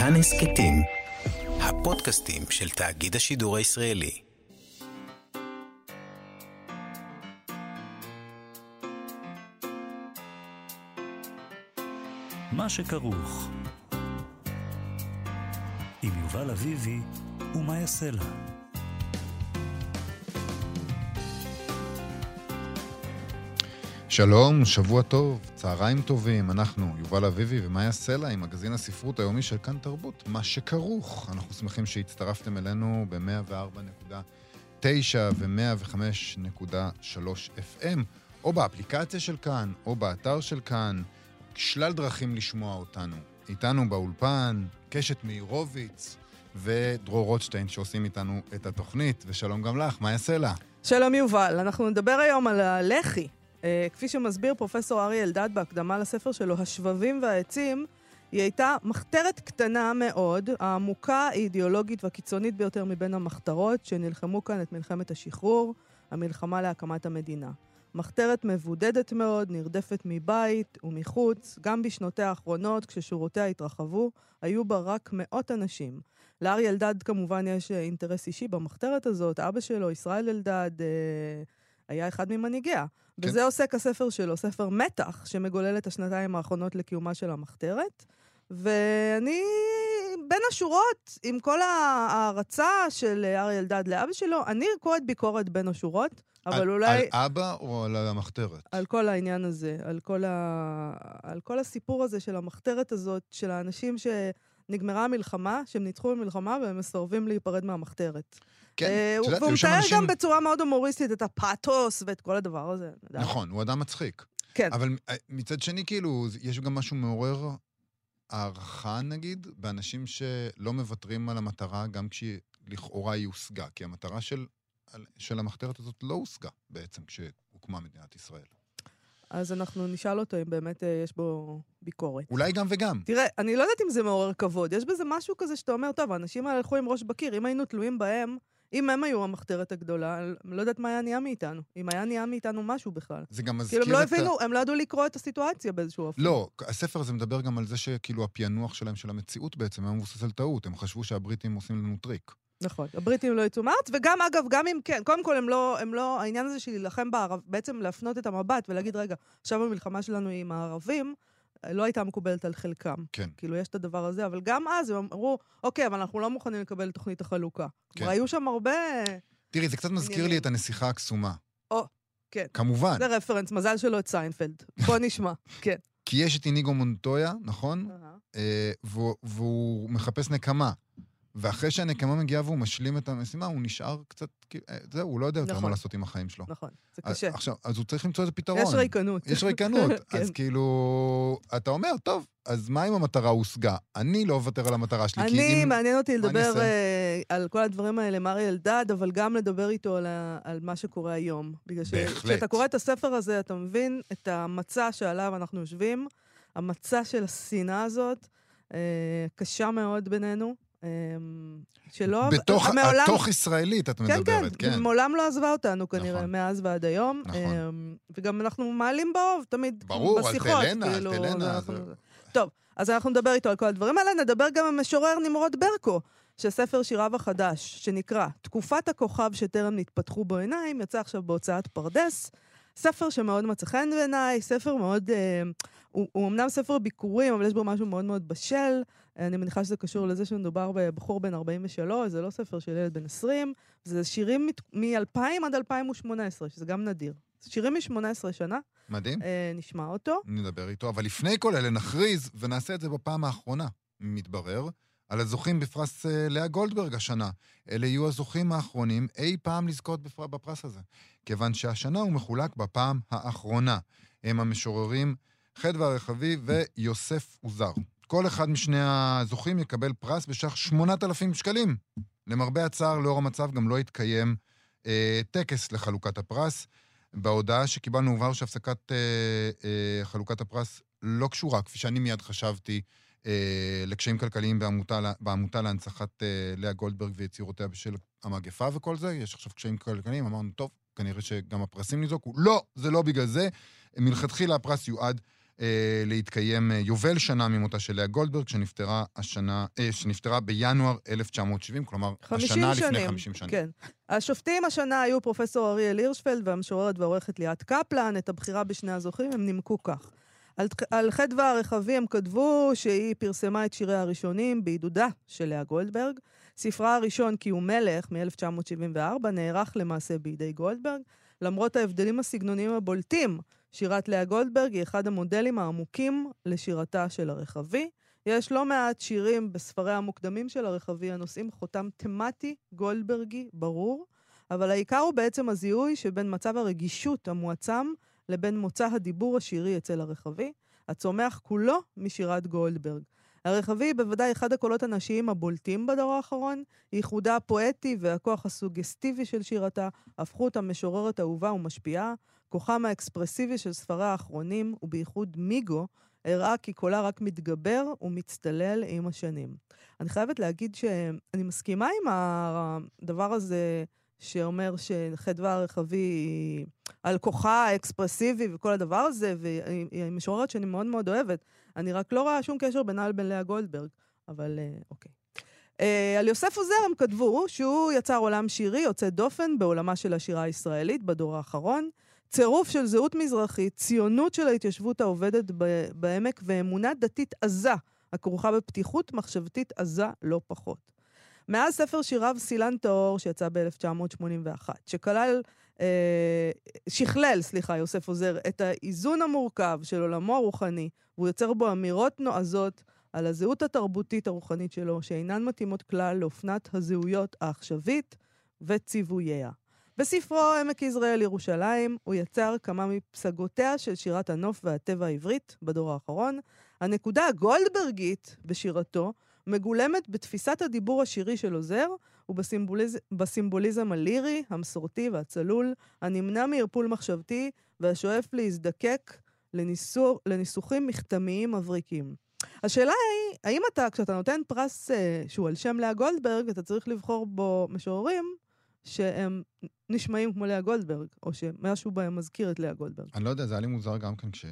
כאן הסכתים, הפודקאסטים של תאגיד השידור הישראלי. מה שכרוך עם יובל אביבי ומה יעשה לה. שלום, שבוע טוב, צהריים טובים, אנחנו יובל אביבי ומאיה סלע עם מגזין הספרות היומי של כאן תרבות, מה שכרוך. אנחנו שמחים שהצטרפתם אלינו ב-104.9 ו-105.3 FM, או באפליקציה של כאן, או באתר של כאן, שלל דרכים לשמוע אותנו. איתנו באולפן, קשת מאירוביץ ודרור רוטשטיין שעושים איתנו את התוכנית, ושלום גם לך, מאיה סלע. שלום יובל, אנחנו נדבר היום על הלח"י. אה, כפי שמסביר פרופסור אריה אלדד בהקדמה לספר שלו, השבבים והעצים, היא הייתה מחתרת קטנה מאוד, העמוקה, האידיאולוגית והקיצונית ביותר מבין המחתרות שנלחמו כאן את מלחמת השחרור, המלחמה להקמת המדינה. מחתרת מבודדת מאוד, נרדפת מבית ומחוץ, גם בשנותיה האחרונות, כששורותיה התרחבו, היו בה רק מאות אנשים. לאריה אלדד כמובן יש אינטרס אישי במחתרת הזאת, אבא שלו, ישראל אלדד, אה, היה אחד ממנהיגיה. כן. בזה עוסק הספר שלו, ספר מתח, שמגולל את השנתיים האחרונות לקיומה של המחתרת. ואני בין השורות, עם כל ההערצה של אריה אלדד לאבא שלו, אני קוראת ביקורת בין השורות, אבל על, אולי... על אבא או על המחתרת? על כל העניין הזה, על כל, ה... על כל הסיפור הזה של המחתרת הזאת, של האנשים שנגמרה המלחמה, שהם ניצחו במלחמה והם מסרבים להיפרד מהמחתרת. כן, אה, את יודעת, והוא מתאר אנשים... גם בצורה מאוד הומוריסטית את הפאתוס ואת כל הדבר הזה. נכון, הוא אדם מצחיק. כן. אבל אה, מצד שני, כאילו, יש גם משהו מעורר הערכה, נגיד, באנשים שלא מוותרים על המטרה גם כשהיא לכאורה היא הושגה. כי המטרה של, של המחתרת הזאת לא הושגה בעצם כשהוקמה מדינת ישראל. אז אנחנו נשאל אותו אם באמת אה, יש בו ביקורת. אולי גם וגם. תראה, אני לא יודעת אם זה מעורר כבוד. יש בזה משהו כזה שאתה אומר, טוב, האנשים האלה הלכו עם ראש בקיר, אם היינו תלויים בהם, אם הם היו המחתרת הגדולה, אני לא יודעת מה היה נהיה מאיתנו. אם היה נהיה מאיתנו משהו בכלל. זה גם מזכיר כאילו, הם לא הבינו. הם לא ידעו לקרוא את הסיטואציה באיזשהו אופן. לא, הספר הזה מדבר גם על זה שכאילו הפענוח שלהם של המציאות בעצם היה מבוסס על טעות. הם חשבו שהבריטים עושים לנו טריק. נכון, הבריטים לא יצאו מארץ, וגם, אגב, גם אם כן, קודם כל הם לא, הם לא, העניין הזה של להילחם בערב, בעצם להפנות את המבט ולהגיד, רגע, עכשיו המלחמה שלנו היא עם הערבים, לא הייתה מקובלת על חלקם. כן. כאילו, יש את הדבר הזה, אבל גם אז הם אמרו, אוקיי, אבל אנחנו לא מוכנים לקבל את תוכנית החלוקה. כן. היו שם הרבה... תראי, זה קצת מזכיר לי את הנסיכה הקסומה. או, כן. כמובן. זה רפרנס, מזל שלא את סיינפלד. בוא נשמע, כן. כי יש את איניגו מונטויה, נכון? אה, והוא מחפש נקמה. ואחרי שהנקמה מגיעה והוא משלים את המשימה, הוא נשאר קצת, אה, זהו, הוא לא יודע יותר נכון. מה לעשות עם החיים שלו. נכון, זה קשה. עכשיו, אז הוא צריך למצוא איזה פתרון. יש ריקנות. יש ריקנות. כן. אז כאילו, אתה אומר, טוב, אז מה אם המטרה הושגה? אני לא אוותר על המטרה שלי, אני, כי אם... מעניין אותי לדבר uh, על כל הדברים האלה עם אריה אלדד, אבל גם לדבר איתו על, ה, על מה שקורה היום. בגלל שכשאתה קורא את הספר הזה, אתה מבין את המצע שעליו אנחנו יושבים, המצע של השנאה הזאת, uh, קשה מאוד בינינו. אמ, שלא... בתוך, מעולם... התוך ישראלית את מדברת, כן. כן, כן, מעולם לא עזבה אותנו כנראה, נכון. מאז ועד היום. נכון. אמ, וגם אנחנו מעלים באוב תמיד ברור, בשיחות. ברור, על תלנה, כאילו, על תלנה. אנחנו... זה... טוב, אז אנחנו נדבר איתו על כל הדברים האלה, נדבר גם עם משורר נמרוד ברקו, שספר שיריו החדש, שנקרא "תקופת הכוכב שטרם נתפתחו בו עיניים", יצא עכשיו בהוצאת פרדס. ספר שמאוד מצא חן בעיניי, ספר מאוד... אה, הוא, הוא אמנם ספר ביקורים, אבל יש בו משהו מאוד מאוד בשל. אני מניחה שזה קשור לזה שמדובר בבחור בן 43, זה לא ספר של ילד בן 20, זה שירים מ-2000 עד 2018, שזה גם נדיר. שירים מ-18 שנה. מדהים. אה, נשמע אותו. נדבר איתו, אבל לפני כל אלה נכריז, ונעשה את זה בפעם האחרונה, מתברר, על הזוכים בפרס אה, לאה גולדברג השנה. אלה יהיו הזוכים האחרונים אי פעם לזכות בפר... בפרס הזה. כיוון שהשנה הוא מחולק בפעם האחרונה. הם המשוררים חדווה רחבי ויוסף עוזר. כל אחד משני הזוכים יקבל פרס בשך 8,000 שקלים. למרבה הצער, לאור המצב גם לא התקיים אה, טקס לחלוקת הפרס. בהודעה שקיבלנו הובהר שהפסקת אה, אה, חלוקת הפרס לא קשורה, כפי שאני מיד חשבתי, אה, לקשיים כלכליים בעמותה, בעמותה להנצחת אה, לאה גולדברג ויצירותיה בשל המגפה וכל זה. יש עכשיו קשיים כלכליים, אמרנו, טוב, כנראה שגם הפרסים ניזוקו. לא, זה לא בגלל זה. מלכתחילה הפרס יועד להתקיים אה, יובל שנה ממותה של לאה גולדברג, שנפטרה, השנה, אה, שנפטרה בינואר 1970, כלומר, 50 השנה שנים. לפני 50 שנים. כן. השופטים השנה היו פרופסור אריאל הירשפלד והמשוררת והעורכת ליאת קפלן. את הבחירה בשני הזוכים הם נימקו כך. על, על חדווה הרחבי הם כתבו שהיא פרסמה את שיריה הראשונים בעידודה של לאה גולדברג. ספרה הראשון, כי הוא מלך, מ-1974, נערך למעשה בידי גולדברג. למרות ההבדלים הסגנוניים הבולטים, שירת לאה גולדברג היא אחד המודלים העמוקים לשירתה של הרחבי. יש לא מעט שירים בספריה המוקדמים של הרחבי הנושאים חותם תמטי גולדברגי ברור, אבל העיקר הוא בעצם הזיהוי שבין מצב הרגישות המועצם לבין מוצא הדיבור השירי אצל הרחבי, הצומח כולו משירת גולדברג. הרחבי היא בוודאי אחד הקולות הנשיים הבולטים בדור האחרון, ייחודה הפואטי והכוח הסוגסטיבי של שירתה הפכו אותה משוררת אהובה ומשפיעה, כוחם האקספרסיבי של ספריה האחרונים, ובייחוד מיגו, הראה כי קולה רק מתגבר ומצטלל עם השנים. אני חייבת להגיד שאני מסכימה עם הדבר הזה שאומר שחדווה הרחבי היא על כוחה האקספרסיבי וכל הדבר הזה, והיא משוררת שאני מאוד מאוד אוהבת. אני רק לא רואה שום קשר בינה לבין לאה גולדברג, אבל אוקיי. על יוסף עוזר הם כתבו שהוא יצר עולם שירי יוצא דופן בעולמה של השירה הישראלית בדור האחרון. צירוף של זהות מזרחית, ציונות של ההתיישבות העובדת בעמק ואמונה דתית עזה, הכרוכה בפתיחות מחשבתית עזה לא פחות. מאז ספר שיריו סילן טהור, שיצא ב-1981, שכלל, אה, שכלל, סליחה, יוסף עוזר, את האיזון המורכב של עולמו הרוחני, והוא יוצר בו אמירות נועזות על הזהות התרבותית הרוחנית שלו, שאינן מתאימות כלל לאופנת הזהויות העכשווית וציווייה. בספרו עמק יזרעאל ירושלים הוא יצר כמה מפסגותיה של שירת הנוף והטבע העברית בדור האחרון. הנקודה הגולדברגית בשירתו מגולמת בתפיסת הדיבור השירי של עוזר ובסימבוליזם הלירי, המסורתי והצלול, הנמנע מערפול מחשבתי והשואף להזדקק לניסור, לניסוחים מכתמיים מבריקים. השאלה היא, האם אתה, כשאתה נותן פרס אה, שהוא על שם לאה גולדברג, אתה צריך לבחור בו משוררים שהם נשמעים כמו לאה גולדברג, או שמשהו בהם מזכיר את לאה גולדברג. אני לא יודע, זה היה לי מוזר גם כן כש...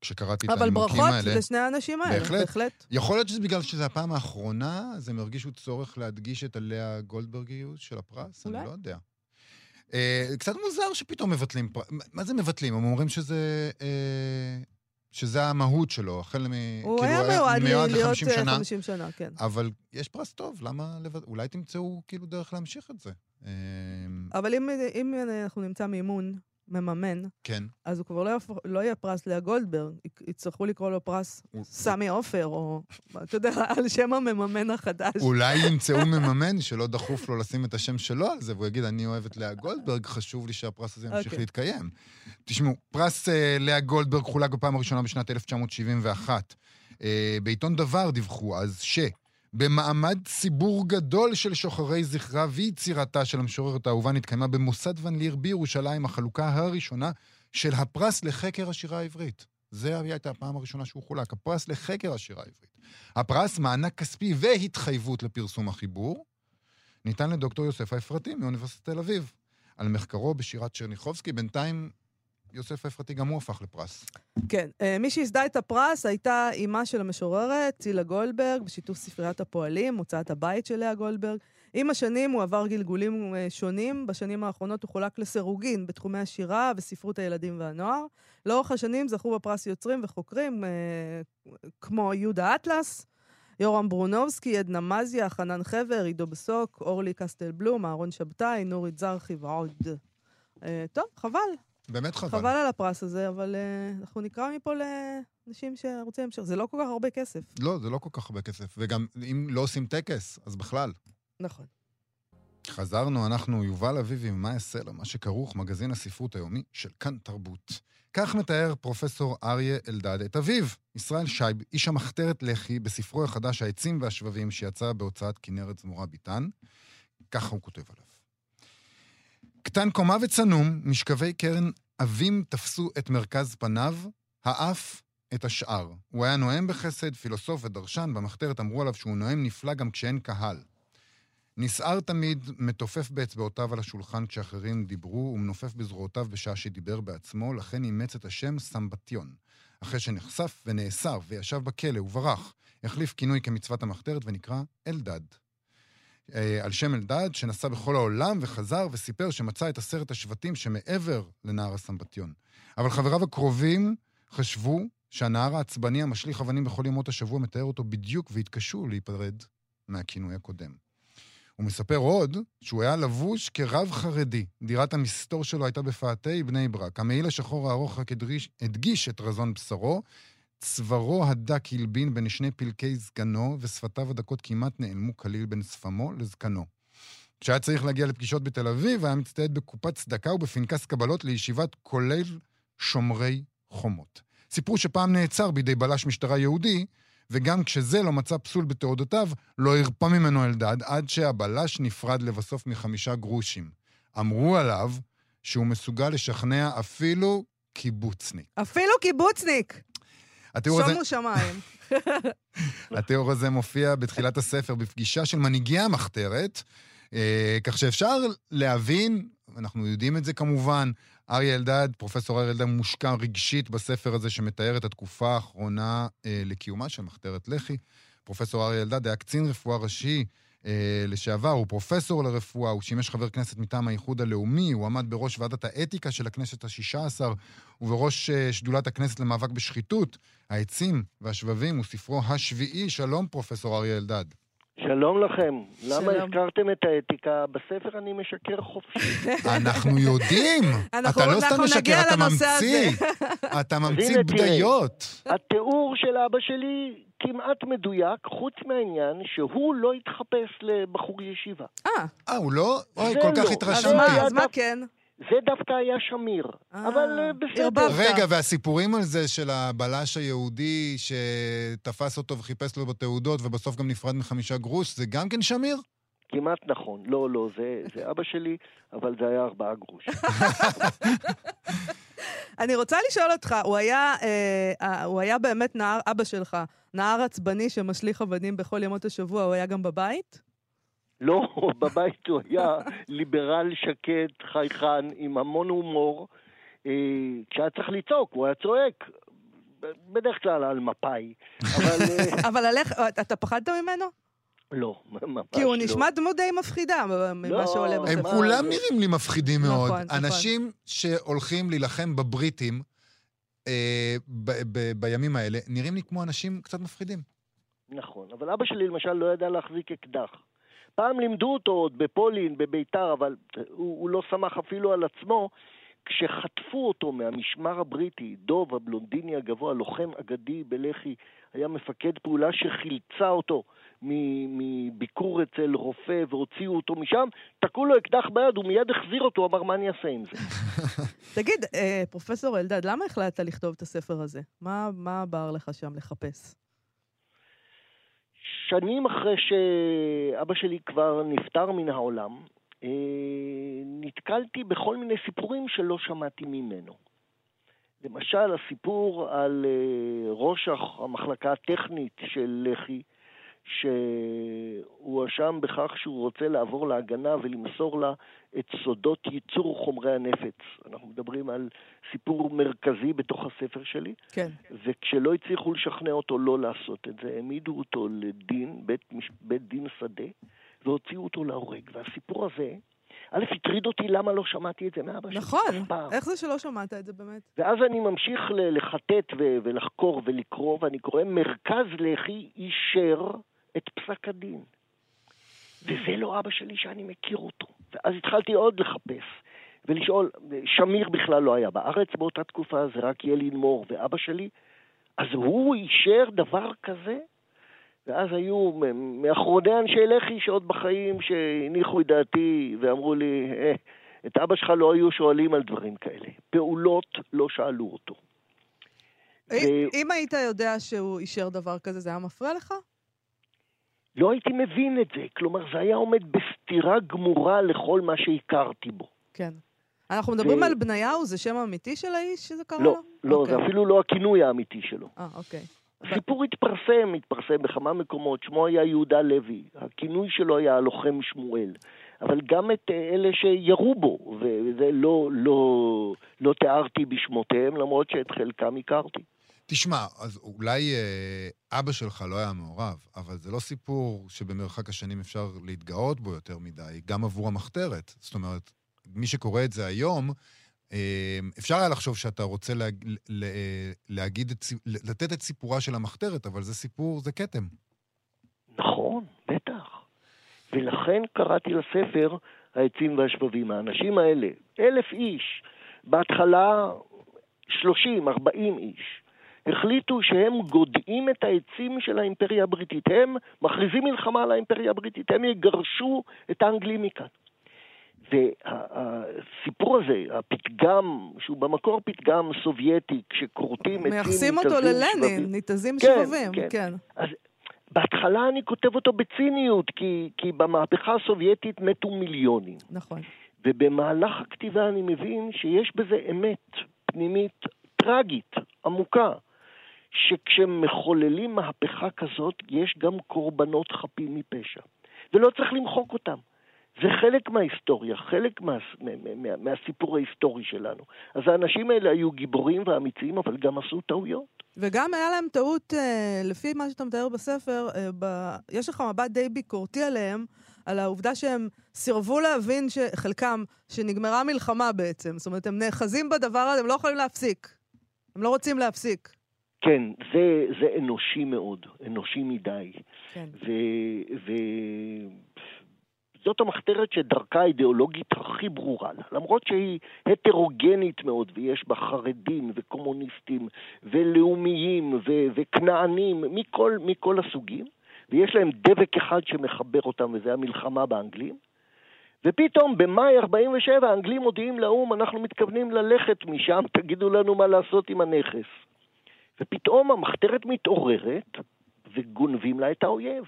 כשקראתי את אבל הנימוקים האלה. ברכות לשני האנשים האלה, בהחלט. בהחלט. יכול להיות שזה בגלל שזו הפעם האחרונה, אז הם הרגישו צורך להדגיש את הלאה גולדברגיות של הפרס? אולי. אני לא יודע. אה, קצת מוזר שפתאום מבטלים פרס. מה זה מבטלים? הם אומרים שזה... אה, שזה המהות שלו, החל מ... הוא כאילו, היה מיועד מיועד להיות ל-50 אה, שנה. 50 שנה, כן. אבל יש פרס טוב, למה... לבד... אולי תמצאו כאילו דרך להמשיך את זה. אה, אבל אם, אם אנחנו נמצא מימון מממן, כן. אז הוא כבר לא, יהפוך, לא יהיה פרס לאה גולדברג, יצטרכו לקרוא לו פרס הוא- סמי עופר, או אתה יודע, על שם המממן החדש. אולי ימצאו מממן שלא דחוף לו לשים את השם שלו על זה, והוא יגיד, אני אוהב את לאה גולדברג, חשוב לי שהפרס הזה ימשיך אוקיי. להתקיים. תשמעו, פרס אה, לאה גולדברג חולק בפעם הראשונה בשנת 1971. אה, בעיתון דבר דיווחו אז ש... במעמד ציבור גדול של שוחרי זכרה ויצירתה של המשוררת האהובה נתקיימה במוסד ון ליר בירושלים החלוקה הראשונה של הפרס לחקר השירה העברית. זה הייתה הפעם הראשונה שהוא חולק, הפרס לחקר השירה העברית. הפרס, מענק כספי והתחייבות לפרסום החיבור, ניתן לדוקטור יוסף האפרתי מאוניברסיטת תל אביב, על מחקרו בשירת צ'רניחובסקי. בינתיים יוסף האפרתי גם הוא הפך לפרס. כן. אה, מי שייסדה את הפרס הייתה אימה של המשוררת, צילה גולדברג, בשיתוף ספריית הפועלים, הוצאת הבית של לאה גולדברג. עם השנים הוא עבר גלגולים אה, שונים, בשנים האחרונות הוא חולק לסירוגין בתחומי השירה וספרות הילדים והנוער. לאורך השנים זכו בפרס יוצרים וחוקרים אה, כמו יהודה אטלס, יורם ברונובסקי, עדנה מזיה, חנן חבר, עידו בסוק, אורלי קסטל בלום, אהרון שבתאי, נורית זרחי ועוד. טוב, חבל. באמת חבל. חבל על הפרס הזה, אבל uh, אנחנו נקרא מפה לאנשים שרוצים להמשיך. זה לא כל כך הרבה כסף. לא, זה לא כל כך הרבה כסף. וגם אם לא עושים טקס, אז בכלל. נכון. חזרנו, אנחנו יובל אביבי ומה אעשה לה, מה שכרוך, מגזין הספרות היומי של כאן תרבות. כך מתאר פרופסור אריה אלדד את אביו, ישראל שייב, איש המחתרת לח"י, בספרו החדש העצים והשבבים שיצא בהוצאת כנרת זמורה ביטן. ככה הוא כותב עליו. קטן קומה וצנום, משכבי קרן עבים תפסו את מרכז פניו, האף את השאר. הוא היה נואם בחסד, פילוסוף ודרשן, במחתרת אמרו עליו שהוא נואם נפלא גם כשאין קהל. נסער תמיד, מתופף באצבעותיו על השולחן כשאחרים דיברו, ומנופף בזרועותיו בשעה שדיבר בעצמו, לכן אימץ את השם סמבטיון. אחרי שנחשף ונאסר וישב בכלא וברח, החליף כינוי כמצוות המחתרת ונקרא אלדד. אה, על שם אלדד, שנסע בכל העולם וחזר וסיפר שמצא את עשרת השבטים שמעבר לנהר הסמבטיון. אבל חבריו הקרובים חשבו שהנהר העצבני המשליך אבנים בכל ימות השבוע מתאר אותו בדיוק והתקשו להיפרד מהכינוי הקודם. הוא מספר עוד שהוא היה לבוש כרב חרדי. דירת המסתור שלו הייתה בפאתי בני ברק. המעיל השחור הארוך רק הדגיש, את רזון בשרו. צווארו הדק הלבין בין שני פלקי זקנו, ושפתיו הדקות כמעט נעלמו כליל בין שפמו לזקנו. כשהיה צריך להגיע לפגישות בתל אביב, היה מצטייד בקופת צדקה ובפנקס קבלות לישיבת כולל שומרי חומות. סיפרו שפעם נעצר בידי בלש משטרה יהודי, וגם כשזה לא מצא פסול בתעודותיו, לא הרפה ממנו אלדד, עד שהבלש נפרד לבסוף מחמישה גרושים. אמרו עליו שהוא מסוגל לשכנע אפילו קיבוצניק. אפילו קיבוצניק! התיאור הזה, שומו שמיים. התיאור הזה מופיע בתחילת הספר בפגישה של מנהיגי המחתרת, אה, כך שאפשר להבין, אנחנו יודעים את זה כמובן, אריה אלדד, פרופסור אריה אלדד מושקע רגשית בספר הזה שמתאר את התקופה האחרונה אה, לקיומה של מחתרת לח"י. פרופסור אריה אלדד היה קצין רפואה ראשי לשעבר, הוא פרופסור לרפואה, הוא שימש חבר כנסת מטעם האיחוד הלאומי, הוא עמד בראש ועדת האתיקה של הכנסת השישה עשר, ובראש אה, שדולת הכנסת למאבק בשחיתות. העצים והשבבים הוא ספרו השביעי. שלום, פרופסור אריה אלדד. שלום לכם. למה. הזכרתם את האתיקה? בספר אני משקר חופשי. אנחנו יודעים! אתה לא סתם משקר, אתה ממציא. אתה ממציא. בדיות. התיאור של אבא שלי כמעט מדויק, חוץ מהעניין שהוא לא התחפש לבחור ישיבה. אה, אה, הוא לא? אוי, זה כל לא. כך אז אז התרשמתי. מה, אז מה כן? זה דווקא היה שמיר. אה, אבל אה, בסדר. רגע, והסיפורים על זה של הבלש היהודי שתפס אותו וחיפש לו בתעודות ובסוף גם נפרד מחמישה גרוש, זה גם כן שמיר? כמעט נכון. לא, לא, זה, זה אבא שלי, אבל זה היה ארבעה גרוש. אני רוצה לשאול אותך, הוא היה, אה, אה, הוא היה באמת נער, אבא שלך, נער עצבני שמשליך אבנים בכל ימות השבוע, הוא היה גם בבית? לא, בבית הוא היה ליברל שקט, חייכן, עם המון הומור. אה, כשהיה צריך לצעוק, הוא היה צועק. בדרך כלל על מפאי. אבל אה, אבל עליך, אתה פחדת ממנו? לא, ממש כי הוא לא. נשמע דמות די מפחידה ממה לא, שעולה הם בספר. מה? כולם נראים לי מפחידים מאוד. נכון, נכון. אנשים שהולכים להילחם בבריטים אה, ב- ב- בימים האלה, נראים לי כמו אנשים קצת מפחידים. נכון, אבל אבא שלי למשל לא ידע להחזיק אקדח. פעם לימדו אותו עוד בפולין, בביתר, אבל הוא, הוא לא סמך אפילו על עצמו. כשחטפו אותו מהמשמר הבריטי, דוב הבלונדיני הגבוה, לוחם אגדי בלח"י, היה מפקד פעולה שחילצה אותו מביקור אצל רופא והוציאו אותו משם, תקעו לו אקדח ביד, הוא מיד החזיר אותו, אמר, מה אני אעשה עם זה? תגיד, אה, פרופסור אלדד, למה החלטת לכתוב את הספר הזה? מה, מה בער לך שם לחפש? שנים אחרי שאבא שלי כבר נפטר מן העולם, אה, נתקלתי בכל מיני סיפורים שלא שמעתי ממנו. למשל, הסיפור על אה, ראש המחלקה הטכנית של לח"י, שהואשם בכך שהוא רוצה לעבור להגנה ולמסור לה את סודות ייצור חומרי הנפץ. אנחנו מדברים על סיפור מרכזי בתוך הספר שלי. כן. וכשלא הצליחו לשכנע אותו לא לעשות את זה, העמידו אותו לדין, בית, בית דין שדה, והוציאו אותו להורג. והסיפור הזה, א', הטריד אותי למה לא שמעתי את זה מאבא שלי. נכון. איך זה שלא שמעת את זה באמת? ואז אני ממשיך לחטט ולחקור ולקרוא, ואני קורא, מרכז לח"י אישר את פסק הדין. וזה לא אבא שלי שאני מכיר אותו. ואז התחלתי עוד לחפש ולשאול, שמיר בכלל לא היה בארץ באותה תקופה, זה רק ילין מור ואבא שלי, אז הוא אישר דבר כזה? ואז היו מאחרוני אנשי לח"י שעוד בחיים שהניחו את דעתי ואמרו לי, אה, את אבא שלך לא היו שואלים על דברים כאלה. פעולות לא שאלו אותו. אם- אם היית יודע שהוא אישר דבר כזה, זה היה מפריע לך? לא הייתי מבין את זה. כלומר, זה היה עומד בסתירה גמורה לכל מה שהכרתי בו. כן. אנחנו מדברים ו- על בניהו, זה שם אמיתי של האיש שזה קרה לא, לו? לא, אוקיי. זה אפילו לא הכינוי האמיתי שלו. אה, אוקיי. הסיפור התפרסם, התפרסם בכמה מקומות, שמו היה יהודה לוי, הכינוי שלו היה הלוחם שמואל. אבל גם את אה, אלה שירו בו, וזה לא, לא, לא תיארתי בשמותיהם, למרות שאת חלקם הכרתי. תשמע, אז אולי אה, אבא שלך לא היה מעורב, אבל זה לא סיפור שבמרחק השנים אפשר להתגאות בו יותר מדי, גם עבור המחתרת. זאת אומרת, מי שקורא את זה היום, אה, אפשר היה לחשוב שאתה רוצה להג, לה, להגיד את, לתת את סיפורה של המחתרת, אבל זה סיפור, זה כתם. נכון, בטח. ולכן קראתי לספר העצים והשבבים. האנשים האלה, אלף איש, בהתחלה שלושים, ארבעים איש, החליטו שהם גודעים את העצים של האימפריה הבריטית. הם מכריזים מלחמה על האימפריה הבריטית, הם יגרשו את האנגלים מכאן. והסיפור הזה, הפתגם, שהוא במקור פתגם סובייטי, כשכורתים עצים, מייחסים אותו ללנין, ניתזים כן, שבבים, כן. כן. אז בהתחלה אני כותב אותו בציניות, כי, כי במהפכה הסובייטית מתו מיליונים. נכון. ובמהלך הכתיבה אני מבין שיש בזה אמת פנימית טרגית, עמוקה, שכשמחוללים מהפכה כזאת, יש גם קורבנות חפים מפשע. ולא צריך למחוק אותם. זה חלק מההיסטוריה, חלק מה, מה, מה, מהסיפור ההיסטורי שלנו. אז האנשים האלה היו גיבורים ואמיצים, אבל גם עשו טעויות. וגם היה להם טעות, אה, לפי מה שאתה מתאר בספר, אה, ב... יש לך מבט די ביקורתי עליהם, על העובדה שהם סירבו להבין, ש... חלקם, שנגמרה מלחמה בעצם. זאת אומרת, הם נאחזים בדבר הזה, הם לא יכולים להפסיק. הם לא רוצים להפסיק. כן, זה, זה אנושי מאוד, אנושי מדי. כן. ו... ו... זאת המחתרת שדרכה האידיאולוגית הכי ברורה לה, למרות שהיא הטרוגנית מאוד, ויש בה חרדים וקומוניסטים ולאומיים ו- וכנענים מכל, מכל הסוגים, ויש להם דבק אחד שמחבר אותם, וזה המלחמה באנגלים. ופתאום במאי 47' האנגלים מודיעים לאו"ם, אנחנו מתכוונים ללכת משם, תגידו לנו מה לעשות עם הנכס. ופתאום המחתרת מתעוררת, וגונבים לה את האויב.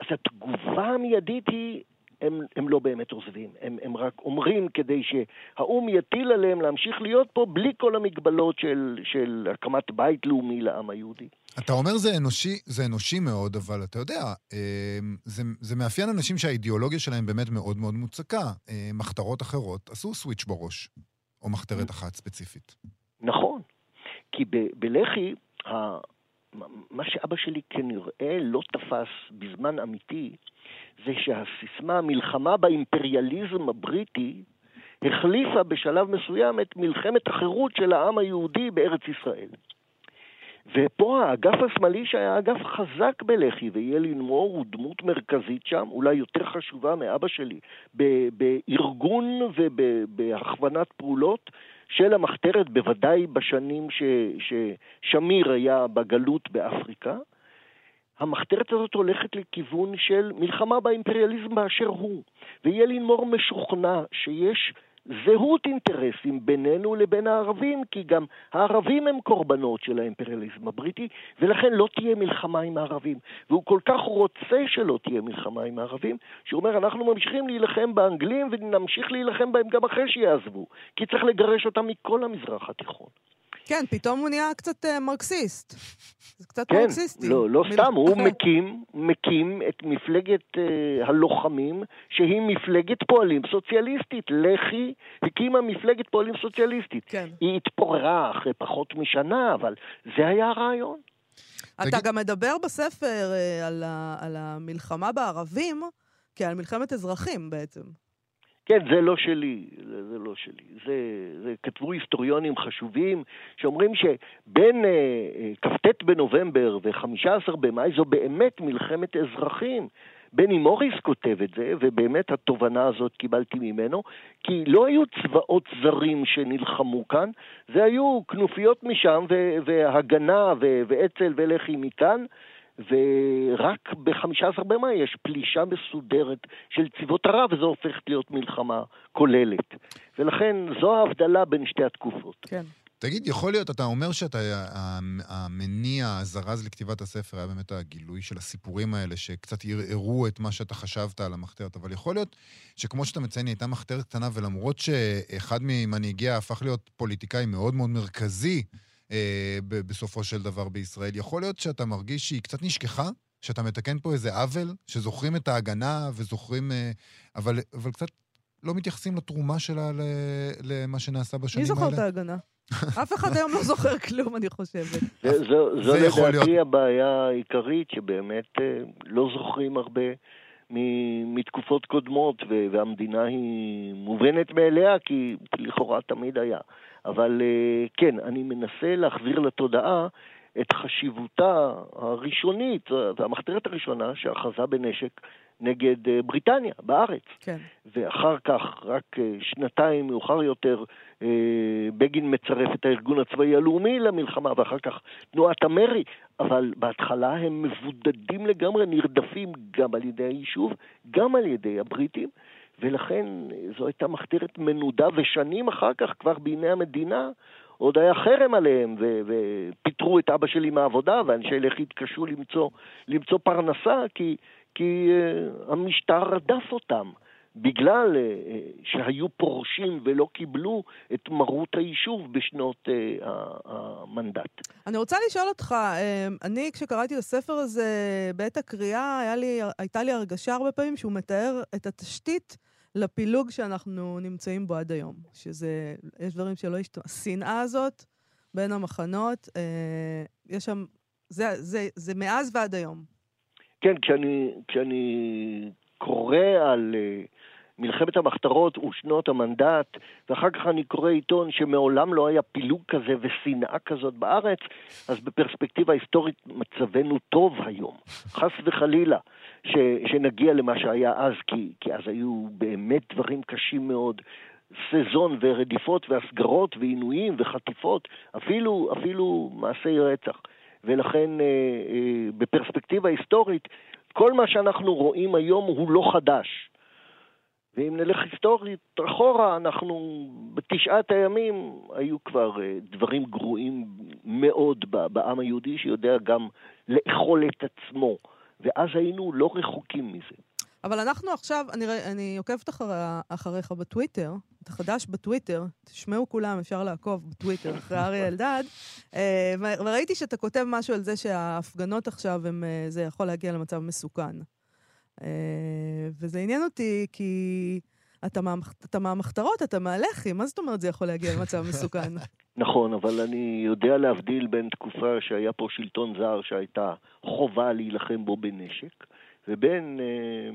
אז התגובה המיידית היא, הם, הם לא באמת עוזבים, הם, הם רק אומרים כדי שהאו"ם יטיל עליהם להמשיך להיות פה בלי כל המגבלות של, של הקמת בית לאומי לעם היהודי. אתה אומר זה אנושי, זה אנושי מאוד, אבל אתה יודע, זה, זה מאפיין אנשים שהאידיאולוגיה שלהם באמת מאוד מאוד מוצקה. מחתרות אחרות עשו סוויץ' בראש, או מחתרת אחת ספציפית. נכון, כי ב- בלח"י, ה- מה שאבא שלי כנראה לא תפס בזמן אמיתי, זה שהסיסמה מלחמה באימפריאליזם הבריטי החליפה בשלב מסוים את מלחמת החירות של העם היהודי בארץ ישראל. ופה האגף השמאלי שהיה אגף חזק בלח"י, ויאלין מור הוא דמות מרכזית שם, אולי יותר חשובה מאבא שלי, בארגון ובהכוונת פעולות של המחתרת, בוודאי בשנים ש, ששמיר היה בגלות באפריקה. המחתרת הזאת הולכת לכיוון של מלחמה באימפריאליזם באשר הוא. ויאלין מור משוכנע שיש זהות אינטרסים בינינו לבין הערבים, כי גם הערבים הם קורבנות של האימפריאליזם הבריטי, ולכן לא תהיה מלחמה עם הערבים. והוא כל כך רוצה שלא תהיה מלחמה עם הערבים, שהוא אומר, אנחנו ממשיכים להילחם באנגלים ונמשיך להילחם בהם גם אחרי שיעזבו, כי צריך לגרש אותם מכל המזרח התיכון. כן, פתאום הוא נהיה קצת uh, מרקסיסט. זה קצת כן, מרקסיסטי. לא, לא מל... סתם, הוא מקים, מקים את מפלגת uh, הלוחמים, שהיא מפלגת פועלים סוציאליסטית. לח"י הקימה מפלגת פועלים סוציאליסטית. כן. היא התפוררה אחרי פחות משנה, אבל זה היה הרעיון. אתה תגיד... גם מדבר בספר uh, על, ה, על המלחמה בערבים, כעל מלחמת אזרחים בעצם. כן, זה לא שלי, זה, זה לא שלי. זה, זה כתבו היסטוריונים חשובים שאומרים שבין אה, אה, כ"ט בנובמבר ו-15 במאי זו באמת מלחמת אזרחים. בני מוריס כותב את זה, ובאמת התובנה הזאת קיבלתי ממנו, כי לא היו צבאות זרים שנלחמו כאן, זה היו כנופיות משם והגנה ואצ"ל ולח"י מכאן, ורק ב-15 במאי יש פלישה מסודרת של צבאות ערב, וזו הופכת להיות מלחמה כוללת. ולכן זו ההבדלה בין שתי התקופות. כן. תגיד, יכול להיות, אתה אומר שאתה, המניע, הזרז לכתיבת הספר היה באמת הגילוי של הסיפורים האלה, שקצת ערערו את מה שאתה חשבת על המחתרת, אבל יכול להיות שכמו שאתה מציין, היא הייתה מחתרת קטנה, ולמרות שאחד ממנהיגיה הפך להיות פוליטיקאי מאוד מאוד מרכזי, אה, בסופו של דבר בישראל. יכול להיות שאתה מרגיש שהיא קצת נשכחה? שאתה מתקן פה איזה עוול? שזוכרים את ההגנה וזוכרים... אה, אבל, אבל קצת לא מתייחסים לתרומה שלה למה שנעשה בשנים האלה? מי זוכר את ההגנה? אף אחד היום לא זוכר כלום, אני חושבת. זה- זו זו זה יכול לדעתי להיות. הבעיה העיקרית, שבאמת אה, לא זוכרים הרבה מ- מתקופות קודמות, ו- והמדינה היא מובנת מאליה, כי לכאורה תמיד היה. אבל אה, כן, אני מנסה להחזיר לתודעה את חשיבותה הראשונית, והמחתרת הראשונה שאחזה בנשק נגד אה, בריטניה, בארץ. כן. ואחר כך, רק אה, שנתיים מאוחר יותר, אה, בגין מצרף את הארגון הצבאי הלאומי למלחמה, ואחר כך תנועת המרי, אבל בהתחלה הם מבודדים לגמרי, נרדפים גם על ידי היישוב, גם על ידי הבריטים, ולכן זו הייתה מחתרת מנודה, ושנים אחר כך, כבר בימי המדינה, עוד היה חרם עליהם, ו- ופיטרו את אבא שלי מהעבודה, ואנשי לח"י התקשו למצוא, למצוא פרנסה, כי, כי uh, המשטר רדף אותם. בגלל uh, שהיו פורשים ולא קיבלו את מרות היישוב בשנות uh, המנדט. אני רוצה לשאול אותך, אה, אני כשקראתי את הספר הזה בעת הקריאה, לי, הייתה לי הרגשה הרבה פעמים שהוא מתאר את התשתית לפילוג שאנחנו נמצאים בו עד היום. שזה, יש דברים שלא השתנו. השנאה הזאת בין המחנות, אה, יש שם, זה, זה, זה מאז ועד היום. כן, כשאני, כשאני קורא על uh, מלחמת המחתרות ושנות המנדט, ואחר כך אני קורא עיתון שמעולם לא היה פילוג כזה ושנאה כזאת בארץ, אז בפרספקטיבה היסטורית מצבנו טוב היום. חס וחלילה ש, שנגיע למה שהיה אז, כי, כי אז היו באמת דברים קשים מאוד. סזון ורדיפות והסגרות ועינויים וחטיפות, אפילו, אפילו מעשי רצח. ולכן אה, אה, בפרספקטיבה היסטורית, כל מה שאנחנו רואים היום הוא לא חדש. ואם נלך היסטורית אחורה, אנחנו בתשעת הימים היו כבר אה, דברים גרועים מאוד בעם היהודי, שיודע גם לאכול את עצמו. ואז היינו לא רחוקים מזה. אבל אנחנו עכשיו, אני, אני עוקבת אחר, אחריך בטוויטר, אתה חדש בטוויטר, תשמעו כולם, אפשר לעקוב בטוויטר אחרי אריה אלדד, אה, וראיתי שאתה כותב משהו על זה שההפגנות עכשיו, הם, אה, זה יכול להגיע למצב מסוכן. אה, וזה עניין אותי כי אתה, מהמח, אתה מהמחתרות, אתה מהלח"י, מה זאת אומרת זה יכול להגיע למצב מסוכן? נכון, אבל אני יודע להבדיל בין תקופה שהיה פה שלטון זר שהייתה חובה להילחם בו בנשק, ובין אה,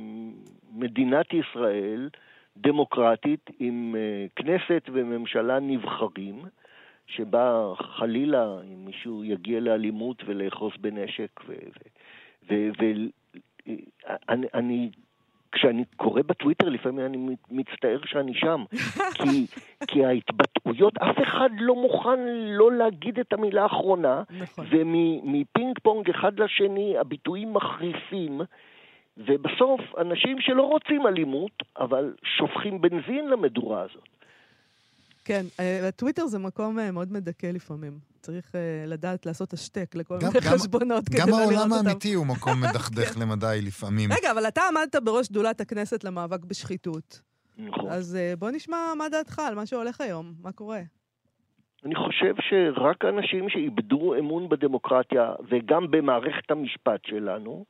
מדינת ישראל דמוקרטית עם אה, כנסת וממשלה נבחרים, שבה חלילה אם מישהו יגיע לאלימות ולאחוז בנשק ו... ו, ו, ו אני, אני כשאני קורא בטוויטר לפעמים אני מצטער שאני שם, כי, כי ההתבטאויות, אף אחד לא מוכן לא להגיד את המילה האחרונה, נכון. ומפינג פונג אחד לשני הביטויים מחריפים, ובסוף אנשים שלא רוצים אלימות, אבל שופכים בנזין למדורה הזאת. כן, אה, הטוויטר זה מקום אה, מאוד מדכא לפעמים. צריך אה, לדעת לעשות השתק לכל גם- מיני גם- חשבונות כדי גם לא לראות העולם אותם. האמיתי הוא מקום מדכדך למדי לפעמים. רגע, אבל אתה עמדת בראש שדולת הכנסת למאבק בשחיתות. נכון. אז אה, בוא נשמע מה דעתך על מה שהולך היום, מה קורה. אני חושב שרק אנשים שאיבדו אמון בדמוקרטיה וגם במערכת המשפט שלנו,